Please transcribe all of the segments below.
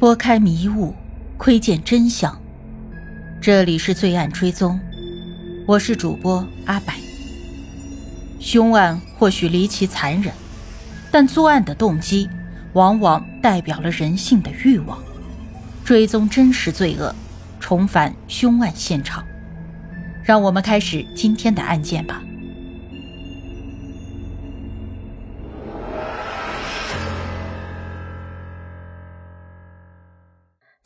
拨开迷雾，窥见真相。这里是罪案追踪，我是主播阿柏。凶案或许离奇残忍，但作案的动机往往代表了人性的欲望。追踪真实罪恶，重返凶案现场。让我们开始今天的案件吧。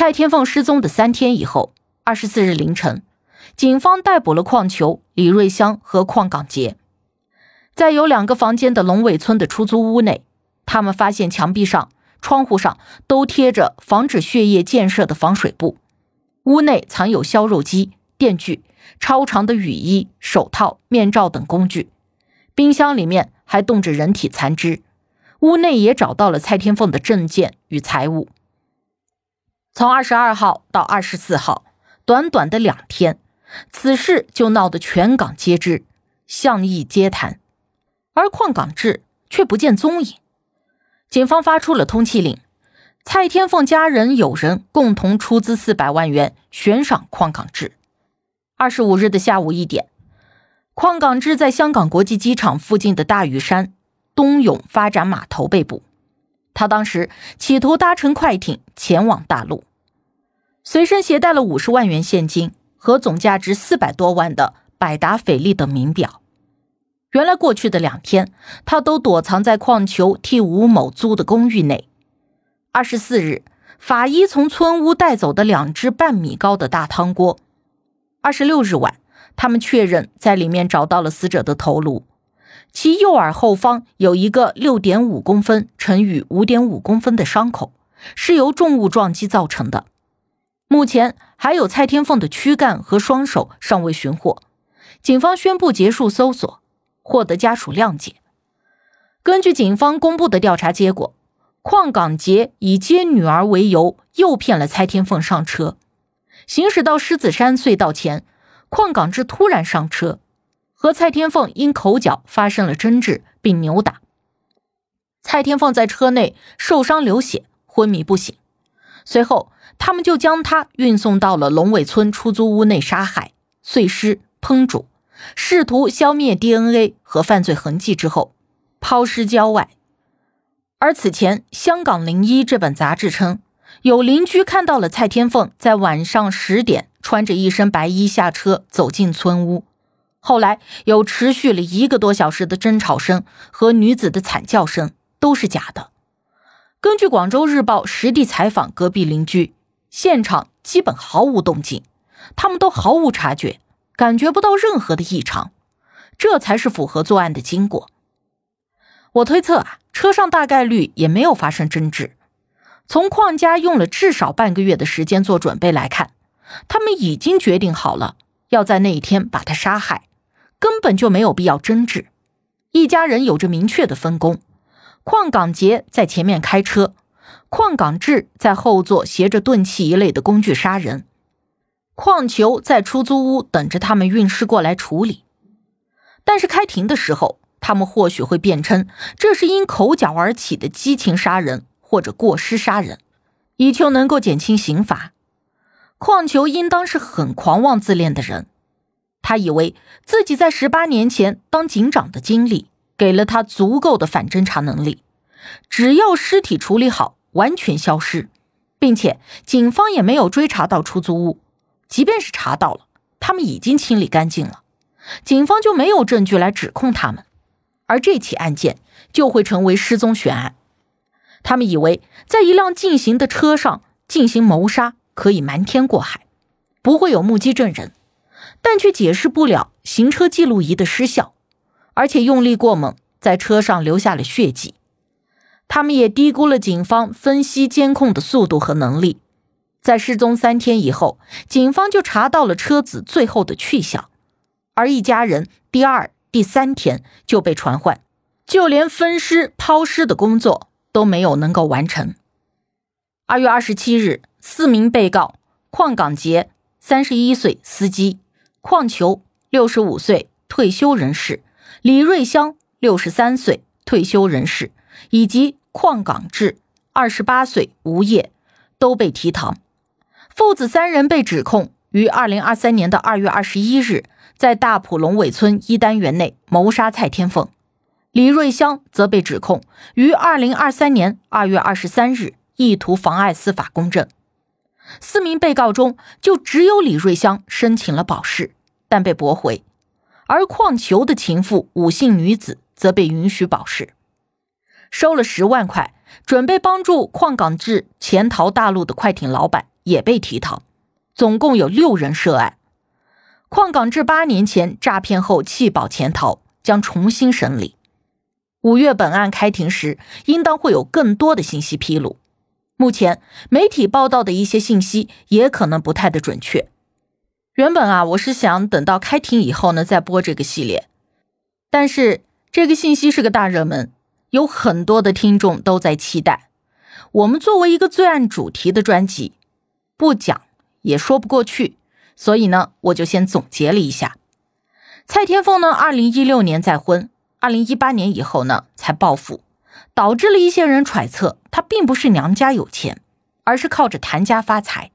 蔡天凤失踪的三天以后，二十四日凌晨，警方逮捕了矿球、李瑞香和邝港杰。在有两个房间的龙尾村的出租屋内，他们发现墙壁上、窗户上都贴着防止血液溅射的防水布。屋内藏有削肉机、电锯、超长的雨衣、手套、面罩等工具。冰箱里面还冻着人体残肢。屋内也找到了蔡天凤的证件与财物。从二十二号到二十四号，短短的两天，此事就闹得全港皆知，巷议皆谈，而邝港志却不见踪影。警方发出了通缉令，蔡天凤家人友人共同出资四百万元悬赏邝港志。二十五日的下午一点，邝港志在香港国际机场附近的大屿山东涌发展码头被捕，他当时企图搭乘快艇前往大陆。随身携带了五十万元现金和总价值四百多万的百达翡丽等名表。原来过去的两天，他都躲藏在矿球替吴某租的公寓内。二十四日，法医从村屋带走的两只半米高的大汤锅。二十六日晚，他们确认在里面找到了死者的头颅，其右耳后方有一个六点五公分乘以五点五公分的伤口，是由重物撞击造成的。目前还有蔡天凤的躯干和双手尚未寻获，警方宣布结束搜索，获得家属谅解。根据警方公布的调查结果，邝港杰以接女儿为由诱骗了蔡天凤上车，行驶到狮子山隧道前，邝港志突然上车，和蔡天凤因口角发生了争执并扭打，蔡天凤在车内受伤流血，昏迷不醒，随后。他们就将他运送到了龙尾村出租屋内杀害、碎尸、烹煮，试图消灭 DNA 和犯罪痕迹之后，抛尸郊外。而此前，《香港零一》这本杂志称，有邻居看到了蔡天凤在晚上十点穿着一身白衣下车走进村屋，后来有持续了一个多小时的争吵声和女子的惨叫声，都是假的。根据《广州日报》实地采访隔壁邻居。现场基本毫无动静，他们都毫无察觉，感觉不到任何的异常，这才是符合作案的经过。我推测啊，车上大概率也没有发生争执。从邝家用了至少半个月的时间做准备来看，他们已经决定好了要在那一天把他杀害，根本就没有必要争执。一家人有着明确的分工，矿港杰在前面开车。矿港志在后座携着钝器一类的工具杀人，矿球在出租屋等着他们运尸过来处理。但是开庭的时候，他们或许会辩称这是因口角而起的激情杀人或者过失杀人，以求能够减轻刑罚。矿球应当是很狂妄自恋的人，他以为自己在十八年前当警长的经历给了他足够的反侦查能力，只要尸体处理好。完全消失，并且警方也没有追查到出租屋。即便是查到了，他们已经清理干净了，警方就没有证据来指控他们，而这起案件就会成为失踪悬案。他们以为在一辆进行的车上进行谋杀可以瞒天过海，不会有目击证人，但却解释不了行车记录仪的失效，而且用力过猛，在车上留下了血迹。他们也低估了警方分析监控的速度和能力，在失踪三天以后，警方就查到了车子最后的去向，而一家人第二、第三天就被传唤，就连分尸、抛尸的工作都没有能够完成。二月二十七日，四名被告：邝港杰，三十一岁，司机；邝球，六十五岁，退休人士；李瑞香，六十三岁，退休人士，以及。邝港志，二十八岁，无业，都被提堂。父子三人被指控于二零二三年的二月二十一日，在大埔龙尾村一单元内谋杀蔡天凤。李瑞香则被指控于二零二三年二月二十三日意图妨碍司法公正。四名被告中，就只有李瑞香申请了保释，但被驳回；而邝球的情妇武姓女子则被允许保释，收了十万块，准备帮助矿港志潜逃大陆的快艇老板也被提堂，总共有六人涉案。矿港志八年前诈骗后弃保潜逃，将重新审理。五月本案开庭时，应当会有更多的信息披露。目前媒体报道的一些信息也可能不太的准确。原本啊，我是想等到开庭以后呢再播这个系列，但是这个信息是个大热门，有很多的听众都在期待。我们作为一个罪案主题的专辑，不讲也说不过去，所以呢，我就先总结了一下。蔡天凤呢，二零一六年再婚。二零一八年以后呢，才暴富，导致了一些人揣测他并不是娘家有钱，而是靠着谭家发财。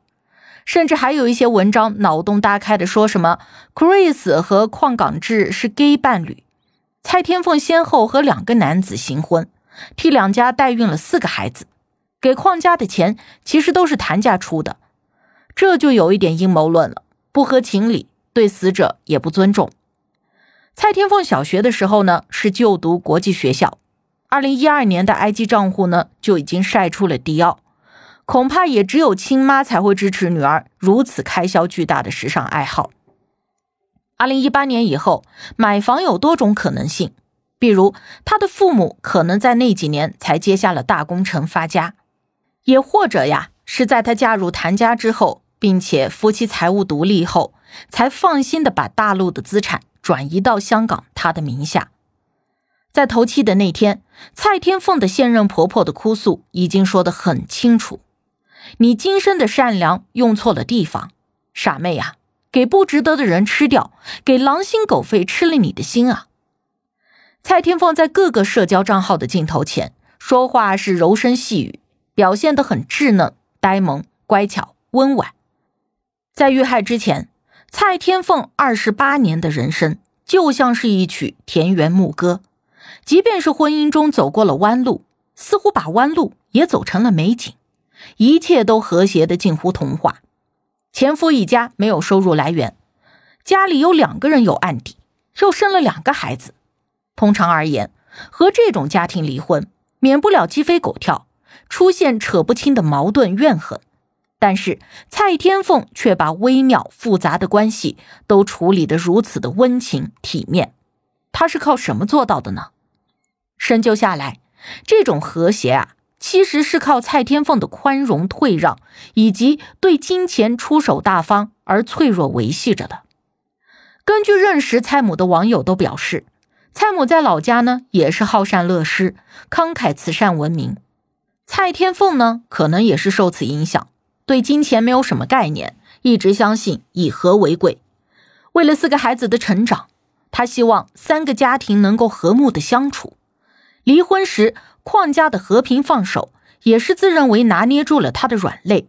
甚至还有一些文章脑洞大开的说什么 Chris 和邝港志是 gay 伴侣，蔡天凤先后和两个男子行婚，替两家代孕了四个孩子，给邝家的钱其实都是谭家出的，这就有一点阴谋论了，不合情理，对死者也不尊重。蔡天凤小学的时候呢，是就读国际学校。二零一二年的 IG 账户呢，就已经晒出了迪奥，恐怕也只有亲妈才会支持女儿如此开销巨大的时尚爱好。二零一八年以后，买房有多种可能性，比如他的父母可能在那几年才接下了大工程发家，也或者呀，是在他嫁入谭家之后，并且夫妻财务独立后，才放心的把大陆的资产。转移到香港，他的名下。在头七的那天，蔡天凤的现任婆婆的哭诉已经说得很清楚：你今生的善良用错了地方，傻妹呀，给不值得的人吃掉，给狼心狗肺吃了你的心啊！蔡天凤在各个社交账号的镜头前说话是柔声细语，表现得很稚嫩、呆萌、乖巧、温婉。在遇害之前。蔡天凤二十八年的人生就像是一曲田园牧歌，即便是婚姻中走过了弯路，似乎把弯路也走成了美景，一切都和谐的近乎童话。前夫一家没有收入来源，家里有两个人有案底，又生了两个孩子。通常而言，和这种家庭离婚，免不了鸡飞狗跳，出现扯不清的矛盾怨恨。但是蔡天凤却把微妙复杂的关系都处理得如此的温情体面，她是靠什么做到的呢？深究下来，这种和谐啊，其实是靠蔡天凤的宽容退让以及对金钱出手大方而脆弱维系着的。根据认识蔡母的网友都表示，蔡母在老家呢也是好善乐施、慷慨慈善闻名，蔡天凤呢可能也是受此影响。对金钱没有什么概念，一直相信以和为贵。为了四个孩子的成长，他希望三个家庭能够和睦的相处。离婚时，邝家的和平放手，也是自认为拿捏住了他的软肋。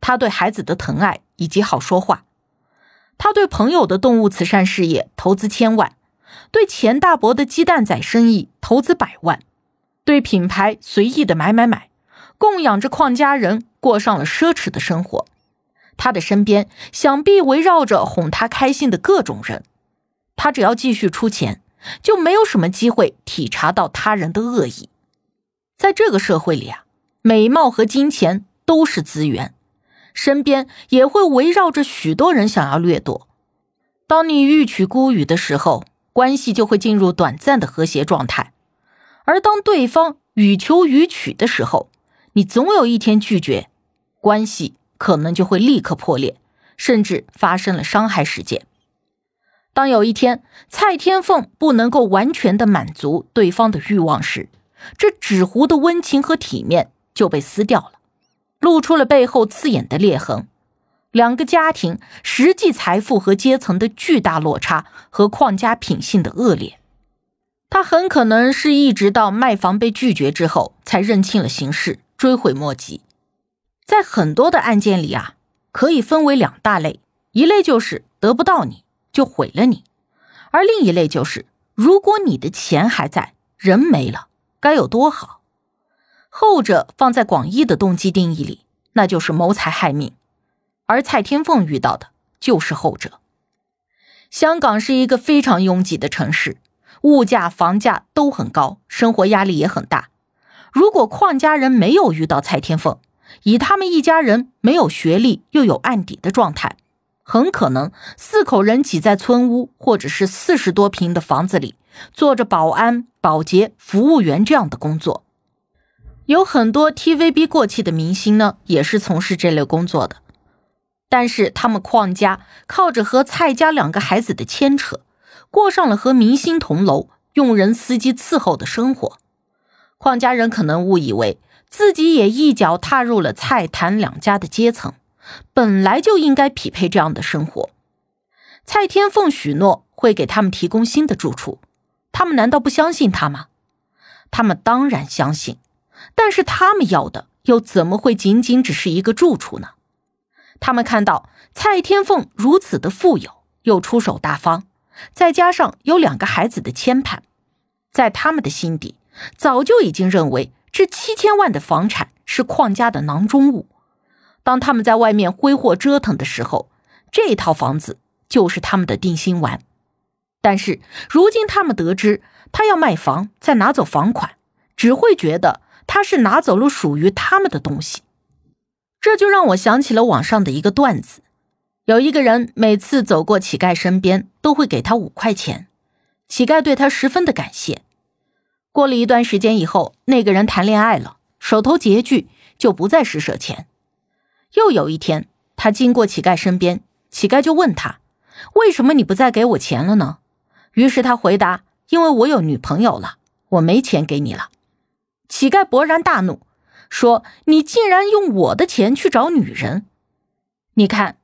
他对孩子的疼爱以及好说话，他对朋友的动物慈善事业投资千万，对钱大伯的鸡蛋仔生意投资百万，对品牌随意的买买买，供养着邝家人。过上了奢侈的生活，他的身边想必围绕着哄他开心的各种人。他只要继续出钱，就没有什么机会体察到他人的恶意。在这个社会里啊，美貌和金钱都是资源，身边也会围绕着许多人想要掠夺。当你欲取孤语的时候，关系就会进入短暂的和谐状态；而当对方予求予取的时候，你总有一天拒绝。关系可能就会立刻破裂，甚至发生了伤害事件。当有一天蔡天凤不能够完全的满足对方的欲望时，这纸糊的温情和体面就被撕掉了，露出了背后刺眼的裂痕。两个家庭实际财富和阶层的巨大落差，和邝家品性的恶劣，他很可能是一直到卖房被拒绝之后，才认清了形势，追悔莫及。在很多的案件里啊，可以分为两大类，一类就是得不到你就毁了你，而另一类就是如果你的钱还在，人没了，该有多好。后者放在广义的动机定义里，那就是谋财害命，而蔡天凤遇到的就是后者。香港是一个非常拥挤的城市，物价、房价都很高，生活压力也很大。如果邝家人没有遇到蔡天凤，以他们一家人没有学历又有案底的状态，很可能四口人挤在村屋或者是四十多平的房子里，做着保安、保洁、服务员这样的工作。有很多 TVB 过气的明星呢，也是从事这类工作的。但是他们邝家靠着和蔡家两个孩子的牵扯，过上了和明星同楼、用人司机伺候的生活。邝家人可能误以为自己也一脚踏入了蔡谭两家的阶层，本来就应该匹配这样的生活。蔡天凤许诺会给他们提供新的住处，他们难道不相信他吗？他们当然相信。但是他们要的又怎么会仅仅只是一个住处呢？他们看到蔡天凤如此的富有，又出手大方，再加上有两个孩子的牵绊，在他们的心底早就已经认为这七千万的房产是邝家的囊中物。当他们在外面挥霍折腾的时候，这套房子就是他们的定心丸。但是如今他们得知他要卖房，再拿走房款，只会觉得。他是拿走了属于他们的东西，这就让我想起了网上的一个段子：有一个人每次走过乞丐身边，都会给他五块钱，乞丐对他十分的感谢。过了一段时间以后，那个人谈恋爱了，手头拮据，就不再施舍钱。又有一天，他经过乞丐身边，乞丐就问他：“为什么你不再给我钱了呢？”于是他回答：“因为我有女朋友了，我没钱给你了。”乞丐勃然大怒，说：“你竟然用我的钱去找女人！你看，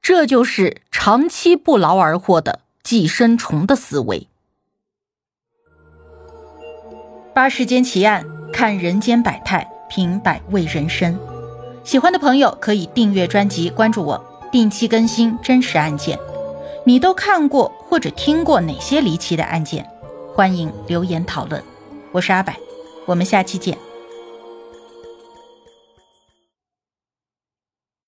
这就是长期不劳而获的寄生虫的思维。”八世间奇案，看人间百态，品百味人生。喜欢的朋友可以订阅专辑，关注我，定期更新真实案件。你都看过或者听过哪些离奇的案件？欢迎留言讨论。我是阿柏。我们下期见。